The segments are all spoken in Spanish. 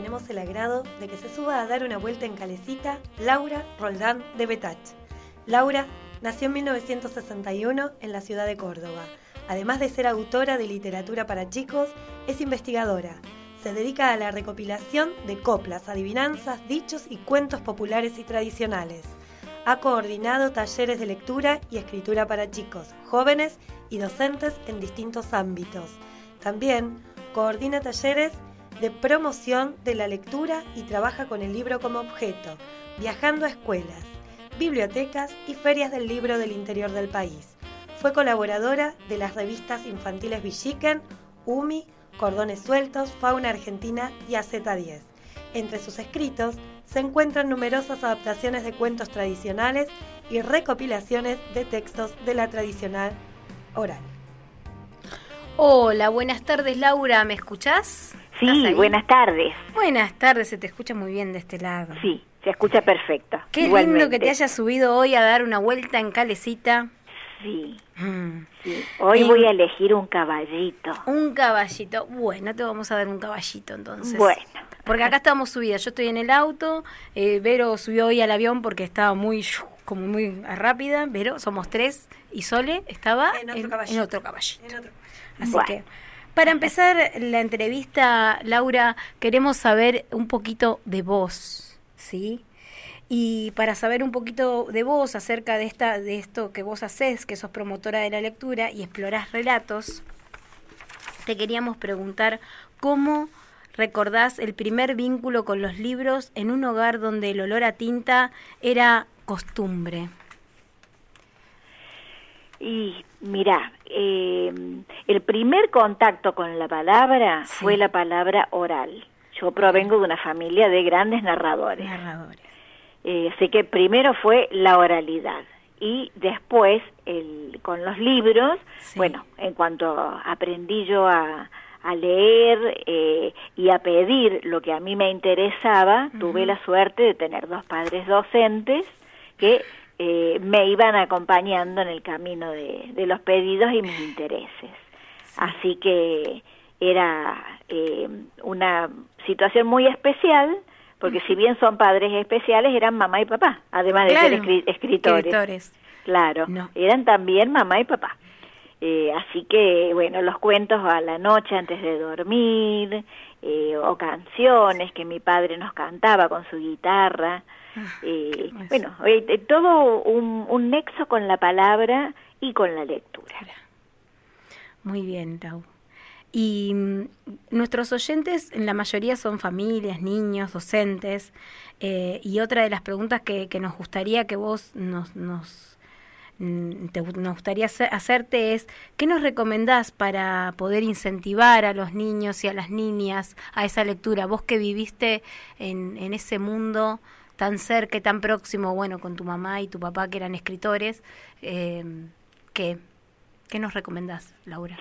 tenemos el agrado de que se suba a dar una vuelta en Calecita Laura Roldán de Betach. Laura nació en 1961 en la ciudad de Córdoba. Además de ser autora de literatura para chicos, es investigadora. Se dedica a la recopilación de coplas, adivinanzas, dichos y cuentos populares y tradicionales. Ha coordinado talleres de lectura y escritura para chicos, jóvenes y docentes en distintos ámbitos. También coordina talleres de promoción de la lectura y trabaja con el libro como objeto, viajando a escuelas, bibliotecas y ferias del libro del interior del país. Fue colaboradora de las revistas infantiles Villiquen, UMI, Cordones Sueltos, Fauna Argentina y AZ10. Entre sus escritos se encuentran numerosas adaptaciones de cuentos tradicionales y recopilaciones de textos de la tradicional oral. Hola, buenas tardes Laura, ¿me escuchás? Sí, buenas tardes. Buenas tardes, se te escucha muy bien de este lado. Sí, se escucha perfecto. Qué lindo que te hayas subido hoy a dar una vuelta en Calecita. Sí. Mm. Hoy voy a elegir un caballito. Un caballito. Bueno, te vamos a dar un caballito entonces. Bueno. Porque acá estamos subidas. Yo estoy en el auto. Eh, Vero subió hoy al avión porque estaba muy como muy rápida. Vero, somos tres. Y Sole estaba en otro caballito. En otro Así que para empezar la entrevista, Laura, queremos saber un poquito de vos, ¿sí? Y para saber un poquito de vos acerca de, esta, de esto que vos haces, que sos promotora de la lectura y explorás relatos, te queríamos preguntar cómo recordás el primer vínculo con los libros en un hogar donde el olor a tinta era costumbre. Y mira, eh, el primer contacto con la palabra fue la palabra oral. Yo provengo de una familia de grandes narradores. Narradores. Eh, así que primero fue la oralidad y después el, con los libros, bueno, en cuanto aprendí yo a, a leer eh, y a pedir lo que a mí me interesaba, tuve la suerte de tener dos padres docentes que eh, me iban acompañando en el camino de, de los pedidos y mis intereses. Así que era eh, una situación muy especial porque si bien son padres especiales, eran mamá y papá, además de ser escritores. Claro, eran también mamá y papá. Eh, así que, bueno, los cuentos a la noche antes de dormir, eh, o canciones que mi padre nos cantaba con su guitarra. Ah, eh, bueno, eh, todo un, un nexo con la palabra y con la lectura. Muy bien, Raúl. Y mm, nuestros oyentes, en la mayoría son familias, niños, docentes. Y otra de las preguntas que, que nos gustaría que vos nos, nos, mm, nos gustaría hacerte es, ¿qué nos recomendás para poder incentivar a los niños y a las niñas a esa lectura? Vos que viviste en, en ese mundo tan cerca y tan próximo, bueno, con tu mamá y tu papá que eran escritores, eh, ¿qué, ¿qué nos recomendás, Laura?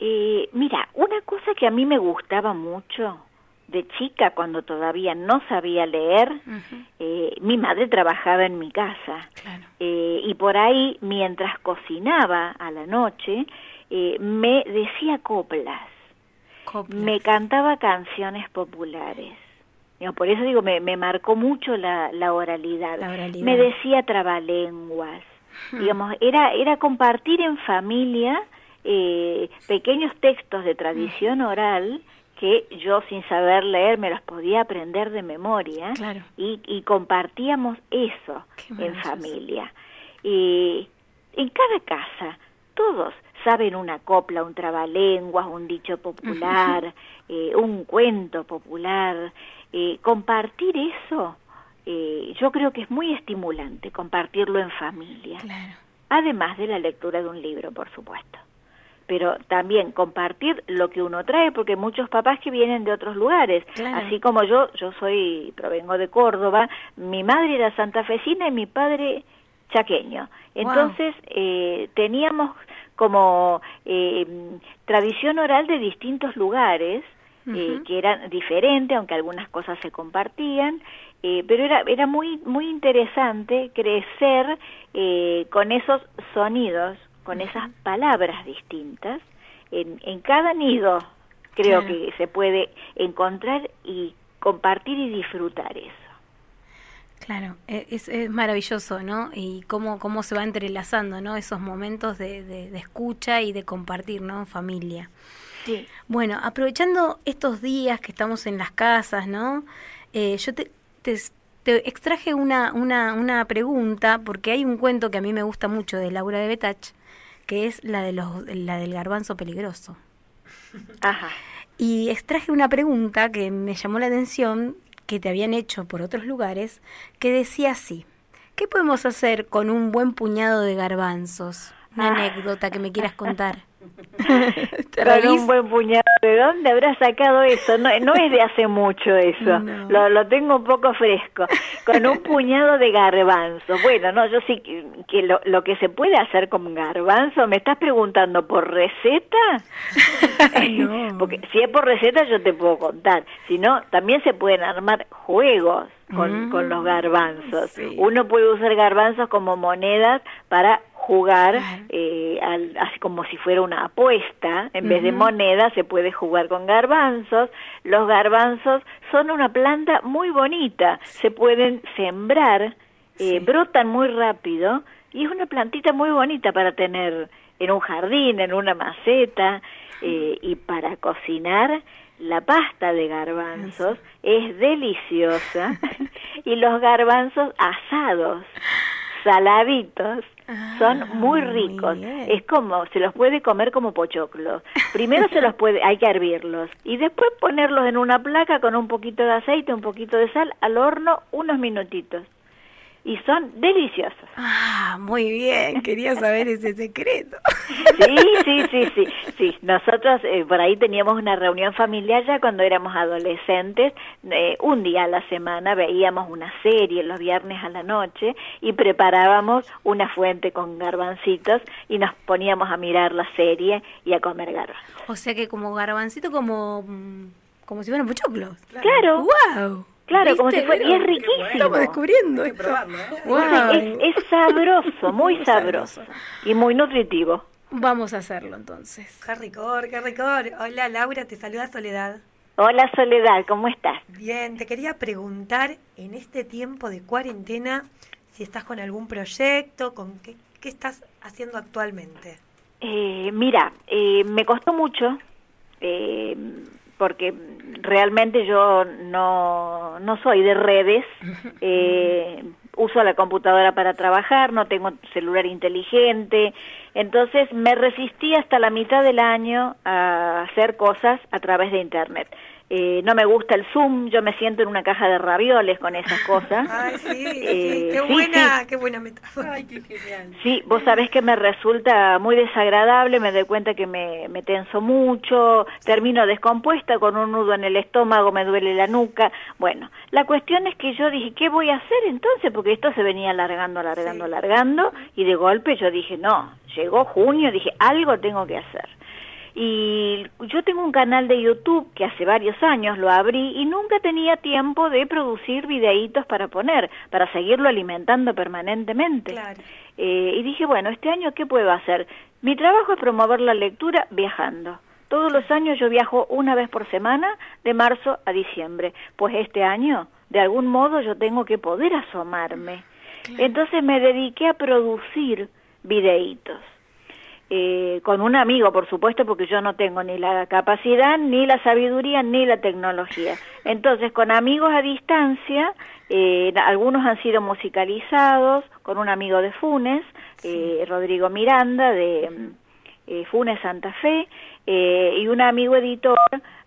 Eh, mira, una cosa que a mí me gustaba mucho de chica, cuando todavía no sabía leer, eh, mi madre trabajaba en mi casa. Eh, y por ahí, mientras cocinaba a la noche, eh, me decía coplas. Me cantaba canciones populares. por eso digo, me, me marcó mucho la, la, oralidad. Me decía trabalenguas. Digamos, era, era compartir en familia eh, pequeños textos de tradición oral que yo sin saber leer me los podía aprender de memoria y, compartíamos eso en familia. Y en cada casa todos saben una copla, un trabalenguas, un dicho popular, eh, un cuento popular. Eh, compartir eso eh, yo creo que es muy estimulante, compartirlo en familia. Además de la lectura de un libro, por supuesto pero también compartir lo que uno trae, porque muchos papás que vienen de otros lugares, así como yo, yo soy, provengo de Córdoba, mi madre era santafesina y mi padre chaqueño. Entonces eh, teníamos como eh, tradición oral de distintos lugares, eh, que eran diferentes, aunque algunas cosas se compartían, eh, pero era, era muy, muy interesante crecer eh, con esos sonidos con esas palabras distintas, en, en cada nido creo que se puede encontrar y compartir y disfrutar eso. Claro, e, es, es, maravilloso, ¿no? Y cómo, cómo se va entrelazando, ¿no? Esos momentos de, de, escucha y de compartir, ¿no? Familia. Sí. Bueno, aprovechando estos días que estamos en las casas, ¿no? Eh, yo te, te, te, extraje una, una, una pregunta, porque hay un cuento que a mí me gusta mucho de Laura de Betach, que es la, de los, la del garbanzo peligroso. Ajá. Y extraje una pregunta que me llamó la atención, que te habían hecho por otros lugares, que decía así, ¿qué podemos hacer con un buen puñado de garbanzos? Una ah. anécdota que me quieras contar. Con un buen puñado. ¿De dónde habrá sacado eso? No, no es de hace mucho eso. Lo, lo, tengo un poco fresco. Con un puñado de garbanzo. Bueno, no, yo sí que, lo, lo, que se puede hacer con garbanzo, ¿me estás preguntando por receta? Porque si es por receta yo te puedo contar. Si no, también se pueden armar juegos. Con, con los mm, garbanzos. Uno puede usar garbanzos como monedas para jugar eh, al, así como si fuera una apuesta, en vez de moneda se puede jugar con garbanzos. Los garbanzos son una planta muy bonita, se pueden sembrar, eh, brotan muy rápido y es una plantita muy bonita para tener en un jardín, en una maceta eh, y para cocinar. La pasta de garbanzos es deliciosa y los garbanzos asados saladitos, son ah, muy ricos. es como, se los puede comer como pochoclos. Primero se los puede, hay que hervirlos y después ponerlos en una placa con un poquito de aceite, un poquito de sal al horno unos minutitos y son deliciosos. Ah, muy bien, quería saber ese secreto. Sí, sí, sí, sí, sí. Nosotros eh, por ahí teníamos una reunión familiar ya cuando éramos adolescentes, eh, un día a la semana veíamos una serie los viernes a la noche y preparábamos una fuente con garbancitos y nos poníamos a mirar la serie y a comer garbanzos. O sea que como garbancito como mm, como si fueran pochoclos. Claro. Wow. Claro, como si fuera, y es riquísimo. Estamos descubriendo esto. Es, sabroso, muy sabroso y muy nutritivo. Vamos a hacerlo entonces. Qué ricor, qué ricor. Hola Laura, te saluda Soledad. Hola Soledad, ¿cómo estás? Bien, te quería preguntar en este tiempo de cuarentena si estás con algún proyecto, con qué, qué estás haciendo actualmente. Eh, mira, eh, me costó mucho eh, porque realmente yo no, no soy de redes, eh, uso la computadora para trabajar, no tengo celular inteligente, entonces me resistí hasta la mitad del año a hacer cosas a través de Internet. Eh, no me gusta el Zoom, yo me siento en una caja de ravioles con esas cosas. Ay, sí, eh, qué buena, qué buena metáfora. Ay, qué genial. Sí, vos sabés que me resulta muy desagradable, me doy cuenta que me, me tenso mucho, termino descompuesta con un nudo en el estómago, me duele la nuca. Bueno, la cuestión es que yo dije, ¿qué voy a hacer entonces? Porque esto se venía alargando, alargando, alargando, y de golpe yo dije, no, llegó junio, dije, algo tengo que hacer. Y yo tengo un canal de YouTube que hace varios años lo abrí y nunca tenía tiempo de producir videitos para poner, para seguirlo alimentando permanentemente. Eh, y dije, bueno, este año, ¿qué puedo hacer? Mi trabajo es promover la lectura viajando. Todos los años yo viajo una vez por semana, de marzo a diciembre. Pues este año, de algún modo, yo tengo que poder asomarme. Entonces me dediqué a producir videitos eh, con un amigo, por supuesto, porque yo no tengo ni la capacidad, ni la sabiduría, ni la tecnología. Entonces, con amigos a distancia, eh, algunos han sido musicalizados, con un amigo de Funes, eh, Rodrigo Miranda, de eh, Funes Santa Fe, y un amigo editor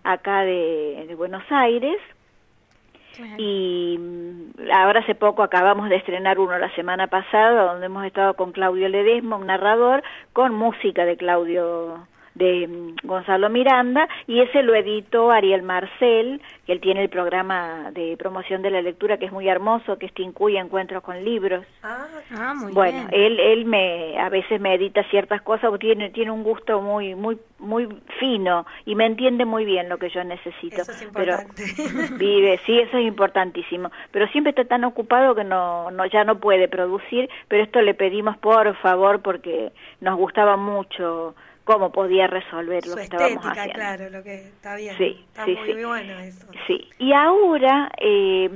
acá de, de Buenos Aires, y mm, ahora hace poco acabamos de estrenar uno la semana pasada, donde hemos estado con Claudio Ledesma, un narrador, con música de Claudio de mm, Gonzalo Miranda y ese lo editó Ariel Marcel, que él tiene el programa de promoción de la lectura que es muy hermoso, que es Tincuy Encuentros con Libros. Ah, ah muy bueno, él él me a veces me edita ciertas cosas, tiene tiene un gusto muy muy muy fino y me entiende muy bien lo que yo necesito. Eso es importante. Pero vive, sí, eso es importantísimo, pero siempre está tan ocupado que no no ya no puede producir, pero esto le pedimos por favor porque nos gustaba mucho cómo podía resolver lo que estábamos haciendo. claro, lo que está bien. Sí, está sí, muy bueno eso. Sí, y ahora eh,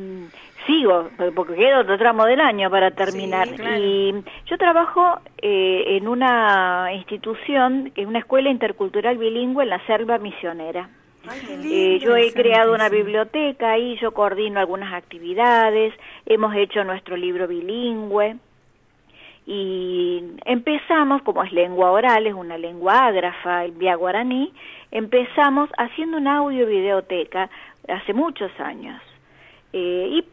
sigo, porque queda otro tramo del año para terminar. Y yo trabajo eh, en una institución, en una escuela intercultural bilingüe en la selva misionera. Eh, yo he creado una biblioteca y yo coordino algunas actividades, hemos hecho nuestro libro bilingüe y empezamos, como es lengua oral, es una lengua ágrafa, el vía guaraní, empezamos haciendo una audio videoteca hace muchos años. Eh, y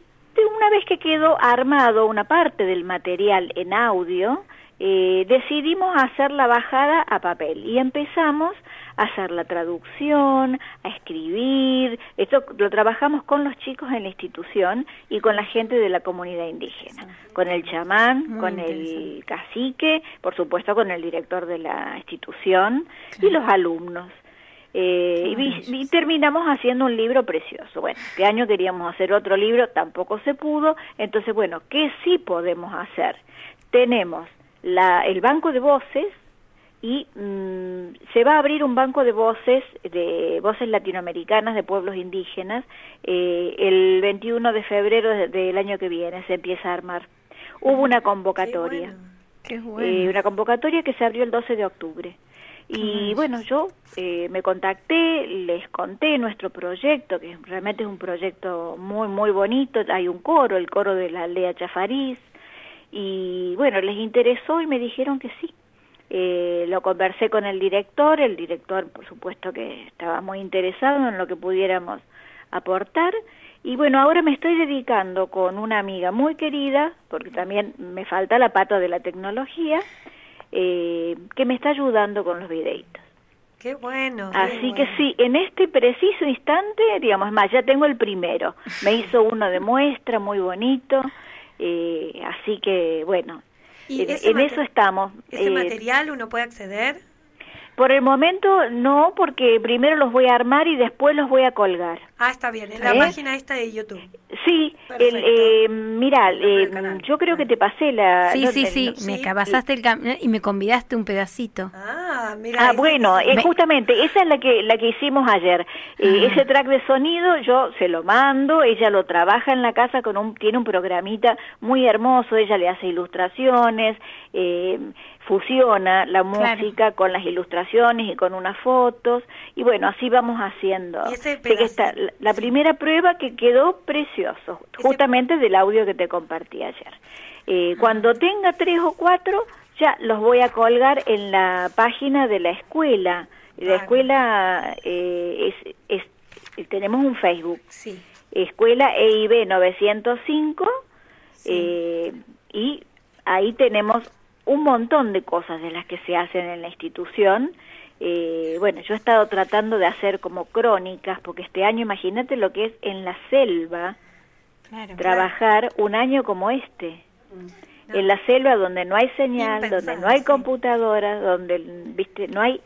una vez que quedó armado una parte del material en audio, eh, decidimos hacer la bajada a papel y empezamos a hacer la traducción, a escribir, esto lo trabajamos con los chicos en la institución y con la gente de la comunidad indígena, con el chamán, con el cacique, por supuesto con el director de la institución y los alumnos. Eh, y, terminamos haciendo un libro precioso. Bueno, este año queríamos hacer otro libro, tampoco se pudo. Entonces, bueno, ¿qué sí podemos hacer? Tenemos la, el banco de voces y mm, se va a abrir un banco de voces, de voces latinoamericanas de pueblos indígenas, eh, el 21 de febrero del año que viene se empieza a armar. Hubo una convocatoria. Eh, una convocatoria que se abrió el 12 de octubre. Y bueno, yo eh, me contacté, les conté nuestro proyecto, que realmente es un proyecto muy, muy bonito. Hay un coro, el coro de la aldea Chafariz. Y bueno, les interesó y me dijeron que sí. Eh, lo conversé con el director, el director por supuesto que estaba muy interesado en lo que pudiéramos aportar. Y bueno, ahora me estoy dedicando con una amiga muy querida, porque también me falta la pata de la tecnología, eh, que me está ayudando con los videitos. Qué bueno. Así que sí, en este preciso instante, digamos, más, ya tengo el primero. Me hizo uno de muestra muy bonito, eh, así que bueno, en, eso estamos. ¿Ese eh, material uno puede acceder? Por el momento no, porque primero los voy a armar y después los voy a colgar. Ah, está bien, en la ¿Eh? página esta de YouTube. Sí, el, eh, mira, eh, yo creo que te pasé la... Sí, sí, sí, me pasaste el y me convidaste un pedacito. Ah, mira. Ah, bueno, eh, justamente, esa es la que, la que hicimos ayer. Eh, ese track de sonido yo se lo mando, ella lo trabaja en la casa con un, tiene un programita muy hermoso, ella le hace ilustraciones, eh, fusiona la música con las ilustraciones y con unas fotos y bueno así vamos haciendo. Que está la primera prueba que quedó precioso justamente del audio que te compartí ayer. Eh, cuando tenga tres o cuatro ya los voy a colgar en la página de la escuela la escuela eh, es, es, tenemos un Facebook sí. escuela EIB 905 eh, y ahí tenemos un montón de cosas de las que se hacen en la institución. Eh, bueno, yo he estado tratando de hacer como crónicas, porque este año, imagínate lo que es en la selva, trabajar un año como este. Mm. En la selva donde no hay señal, donde no hay computadoras, donde, viste, no hay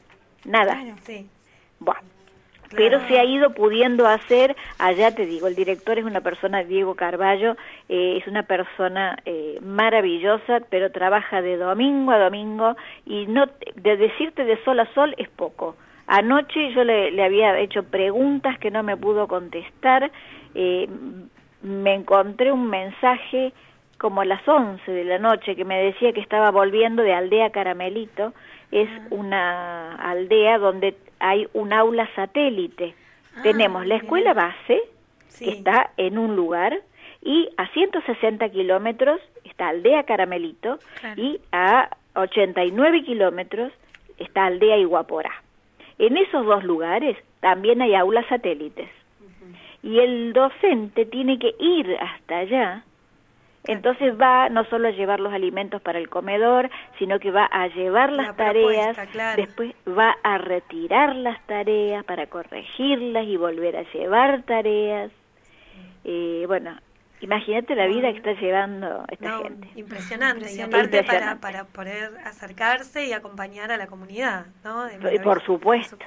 nada. Claro, sí. Bueno, pero se ha ido pudiendo hacer, allá te digo, el director es una persona, Diego Carballo, eh, es una persona eh, maravillosa, pero trabaja de domingo a domingo y no de decirte de sol a sol es poco. Anoche yo le, le había hecho preguntas que no me pudo contestar, eh, me encontré un mensaje como a las 11 de la noche que me decía que estaba volviendo de Aldea Caramelito, es ah. una aldea donde hay un aula satélite. Ah, Tenemos la escuela base, que está en un lugar, y a 160 kilómetros está Aldea Caramelito, y a 89 kilómetros está Aldea Iguaporá. En esos dos lugares también hay aulas satélites. Y el docente tiene que ir hasta allá entonces va no solo a llevar los alimentos para el comedor, sino que va a llevar las tareas, después va a retirar las tareas para corregirlas y volver a llevar tareas. Eh, bueno, imagínate la vida que está llevando esta gente. Impresionante, y aparte Para, para poder acercarse y acompañar a la comunidad, ¿no? por supuesto,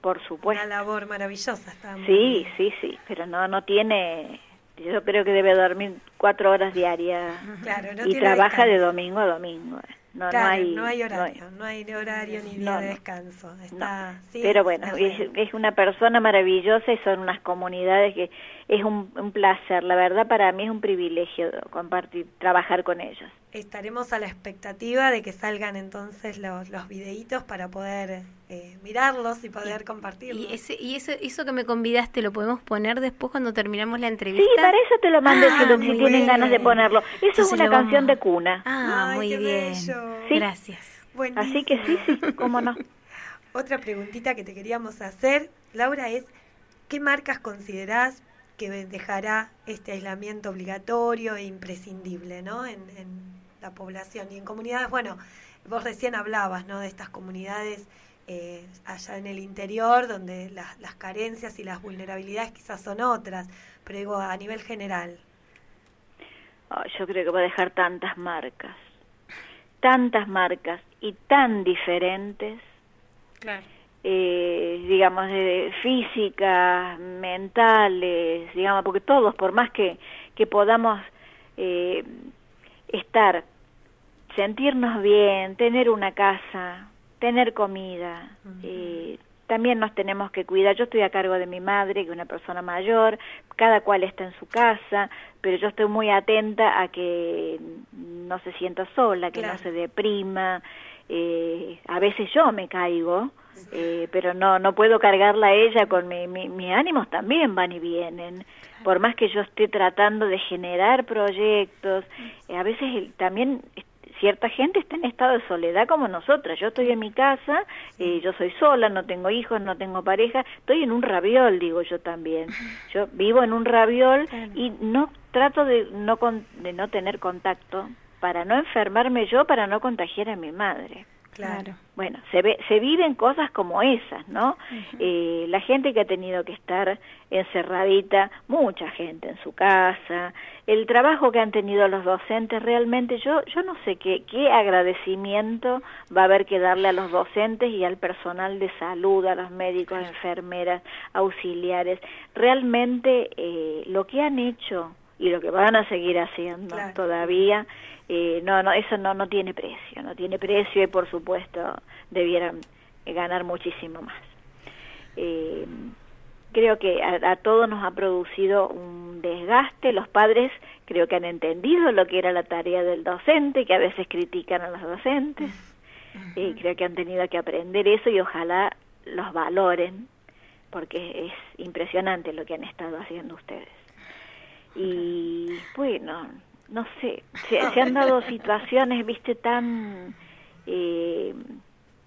por supuesto. Una labor maravillosa. sí, sí, sí, pero no, no tiene yo creo que debe dormir cuatro horas diarias y trabaja de domingo a domingo. no, no hay no hay horario, no hay, horario ni día de descanso. Está, Pero bueno, es, una persona maravillosa y son unas comunidades que es un, un placer, la verdad para mí es un privilegio compartir, trabajar con ellos estaremos a la expectativa de que salgan entonces los, los videitos para poder eh, mirarlos y poder compartirlos. Y, ese, y eso, eso que me convidaste, ¿lo podemos poner después cuando terminamos la entrevista? Sí, para eso te lo mandé ah, si, tienen ganas de ponerlo. Eso es una canción de cuna. Ah, muy bien. Gracias. Así que sí, sí, cómo no. Otra preguntita que te queríamos hacer, Laura, es ¿qué marcas considerás que dejará este aislamiento obligatorio e imprescindible ¿no? en, en la población. Y en comunidades, bueno, vos recién hablabas, ¿no? De estas comunidades eh, allá en el interior, donde las carencias y las vulnerabilidades quizás son otras, pero digo, a nivel general. yo creo que va a dejar tantas marcas, tantas marcas y tan diferentes. Eh, digamos, de físicas, mentales, digamos, porque todos, por más que, que podamos eh, estar sentirnos bien, tener una casa, tener comida. Eh, también nos tenemos que cuidar. Yo estoy a cargo de mi madre, que es una persona mayor, cada cual está en su casa, pero yo estoy muy atenta a que no se sienta sola, que no se deprima. Eh, a veces yo me caigo, eh, pero no no puedo cargarla a ella con mi, mi, mis ánimos también van y vienen por más que yo esté tratando de generar proyectos a veces también cierta gente está en estado de soledad como nosotras. Yo estoy en mi casa, eh, yo soy sola, no tengo hijos, no tengo pareja, estoy en un raviol, digo yo también. Yo vivo en un raviol y no trato de no, de no tener contacto para no enfermarme yo, para no contagiar a mi madre. Claro. Bueno, se, ve, se viven cosas como esas, ¿no? eh, la gente que ha tenido que estar encerradita, mucha gente en su casa, el trabajo que han tenido los docentes, realmente yo, yo no sé qué, qué agradecimiento va a haber que darle a los docentes y al personal de salud, a los médicos, enfermeras, auxiliares. Realmente eh, lo que han hecho y lo que van a seguir haciendo todavía eh, no, no, eso no, no tiene precio, no tiene precio y por supuesto debieran ganar muchísimo más. Eh, creo que a, todos nos ha producido un desgaste, los padres creo que han entendido lo que era la tarea del docente, que a veces critican a los docentes, y creo que han tenido que aprender eso y ojalá los valoren, porque es impresionante lo que han estado haciendo ustedes. Y bueno, no sé, se, han dado situaciones, viste, tan... Eh,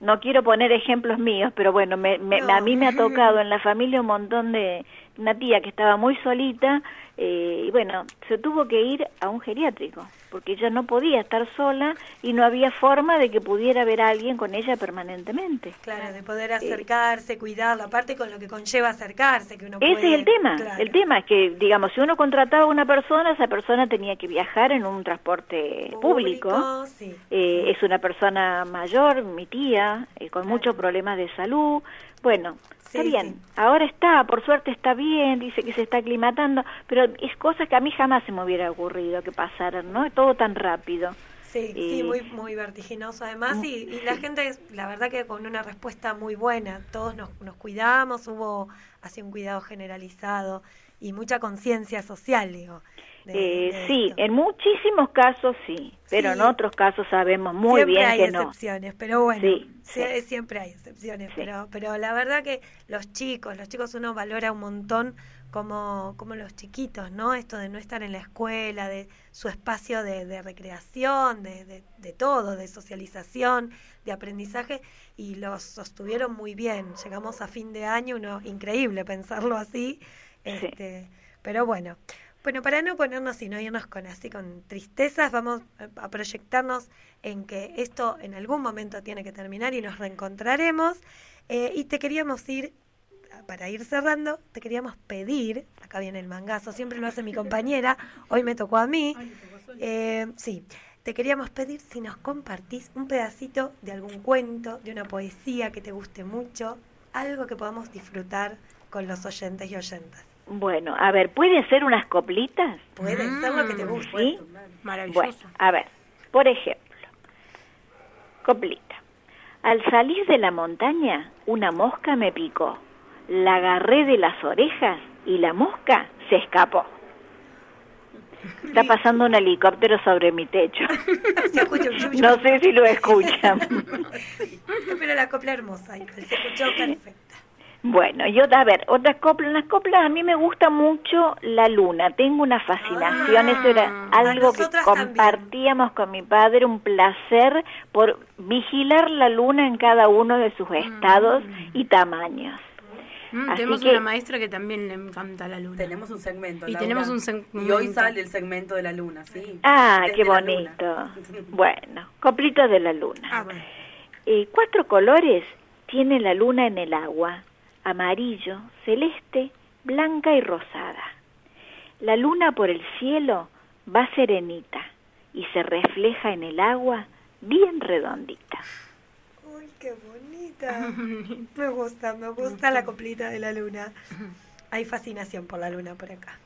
no quiero poner ejemplos míos, pero bueno, me, a mí me ha tocado en la familia un montón de... Una tía que estaba muy solita eh, y bueno, se tuvo que ir a un geriátrico porque ella no podía estar sola y no había forma de que pudiera ver a alguien con ella permanentemente. Claro, de poder acercarse, cuidarla, aparte con lo que conlleva acercarse, que uno Ese es el tema, el tema es que, digamos, si uno contrataba a una persona, esa persona tenía que viajar en un transporte público, eh, es una persona mayor, mi tía, eh, con muchos problemas de salud, bueno, está bien, ahora está, por suerte está bien, dice que se está aclimatando, pero es cosa que a mí jamás se me hubiera ocurrido que pasaran, ¿no? Todo tan rápido. Sí, sí, muy, muy vertiginoso además y, la gente, la verdad que con una respuesta muy buena, todos nos, nos cuidamos, hubo así un cuidado generalizado y mucha conciencia social, digo. Eh, sí, en muchísimos casos sí, pero en otros casos sabemos muy bien hay que excepciones, pero bueno, siempre hay excepciones, pero pero la verdad que los chicos, los chicos uno valora un montón como, como los chiquitos, ¿no? Esto de no estar en la escuela, de su espacio de, recreación, de, de, todo, de socialización, de aprendizaje, y los sostuvieron muy bien. Llegamos a fin de año, uno increíble pensarlo así, este, pero bueno. Bueno, para no ponernos y no irnos con así con tristezas, vamos a proyectarnos en que esto en algún momento tiene que terminar y nos reencontraremos. Eh, y te queríamos ir, para ir cerrando, te queríamos pedir, acá viene el mangazo, siempre lo hace mi compañera, hoy me tocó a mí. Eh, sí, te queríamos pedir si nos compartís un pedacito de algún cuento, de una poesía que te guste mucho, algo que podamos disfrutar con los oyentes y oyentas. Bueno, a ver, ¿puede ser unas coplitas? Puede ser lo que te guste. ¿Sí? Maravilloso. Bueno, a ver, por ejemplo, Coplita. Al salir de la montaña, una mosca me picó. La agarré de las orejas y la mosca se escapó. Está pasando un helicóptero sobre mi techo. no sé si lo escuchan. Pero la copla hermosa, se escuchó perfecta. Bueno, yo, a ver, otras coplas, las coplas, a mí me gusta mucho la luna, tengo una fascinación, eso era ah, algo que compartíamos con mi padre, un placer por vigilar la luna en cada uno de sus estados y tamaños. Mm, tenemos una maestra que también le encanta la luna. Tenemos un segmento. Y tenemos un segmento. Y hoy sale el segmento de la luna, sí. Ah, qué bonito. bueno, coplitos de la luna. Ah, bueno. eh, cuatro colores tiene la luna en el agua amarillo, celeste, blanca y rosada. La luna por el cielo va serenita y se refleja en el agua bien redondita. Uy, qué bonita. Me gusta, me gusta la coplita de la luna. Hay fascinación por la luna por acá.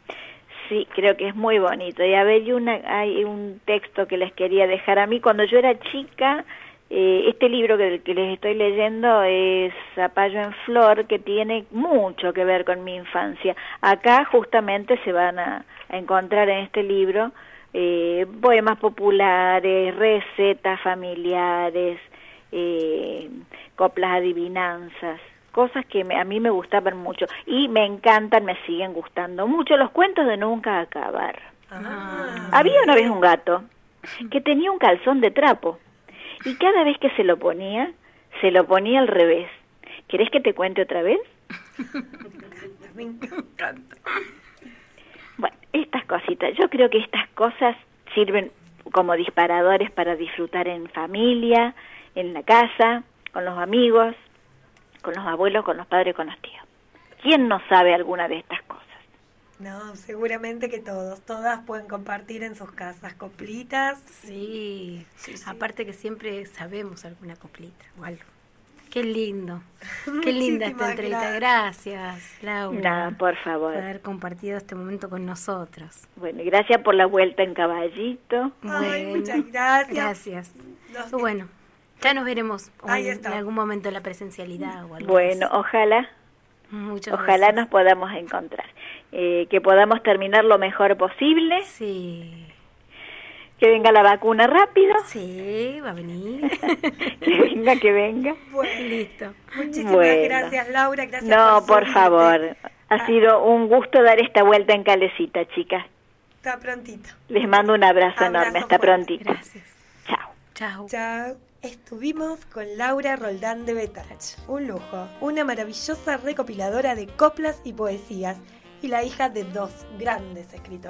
Sí, creo que es muy bonito. Y a ver, una, hay un texto que les quería dejar a mí. Cuando yo era chica, eh, este libro que, que, les estoy leyendo es Zapallo en Flor, que tiene mucho que ver con mi infancia. Acá justamente se van a, encontrar en este libro eh, poemas populares, recetas familiares, eh, coplas adivinanzas, cosas que a mí me gustaban mucho y me encantan, me siguen gustando mucho los cuentos de nunca acabar. Ah. Había una vez un gato que tenía un calzón de trapo y cada vez que se lo ponía, se lo ponía al revés. ¿Querés que te cuente otra vez? Me encanta. Bueno, estas cositas, yo creo que estas cosas sirven como disparadores para disfrutar en familia, en la casa, con los amigos, con los abuelos, con los padres, con los tíos. ¿Quién no sabe alguna de estas cosas? No, seguramente que todos, todas pueden compartir en sus casas coplitas. Sí, aparte que siempre sabemos alguna coplita o algo. Qué lindo, qué linda esta entrevista. Gracias, Laura. por favor. Por haber compartido este momento con nosotros. Bueno, y gracias por la vuelta en caballito. muchas gracias. Gracias. Bueno, ya nos veremos en algún momento en la presencialidad o algo Bueno, ojalá. Ojalá nos podamos encontrar. Eh, que podamos terminar lo mejor posible. Sí. Que venga la vacuna rápido. Sí, va a venir. que venga, que venga. Bueno, listo. Muchísimas gracias, Laura. Gracias no, por, favor. Ha ah. sido un gusto dar esta vuelta en calecita, chicas. Hasta prontito. Les mando un abrazo, enorme. Hasta prontito. Gracias. Chao. Chao. Chao. Estuvimos con Laura Roldán de Betach. Un lujo. Una maravillosa recopiladora de coplas y poesías y la hija de dos grandes escritores.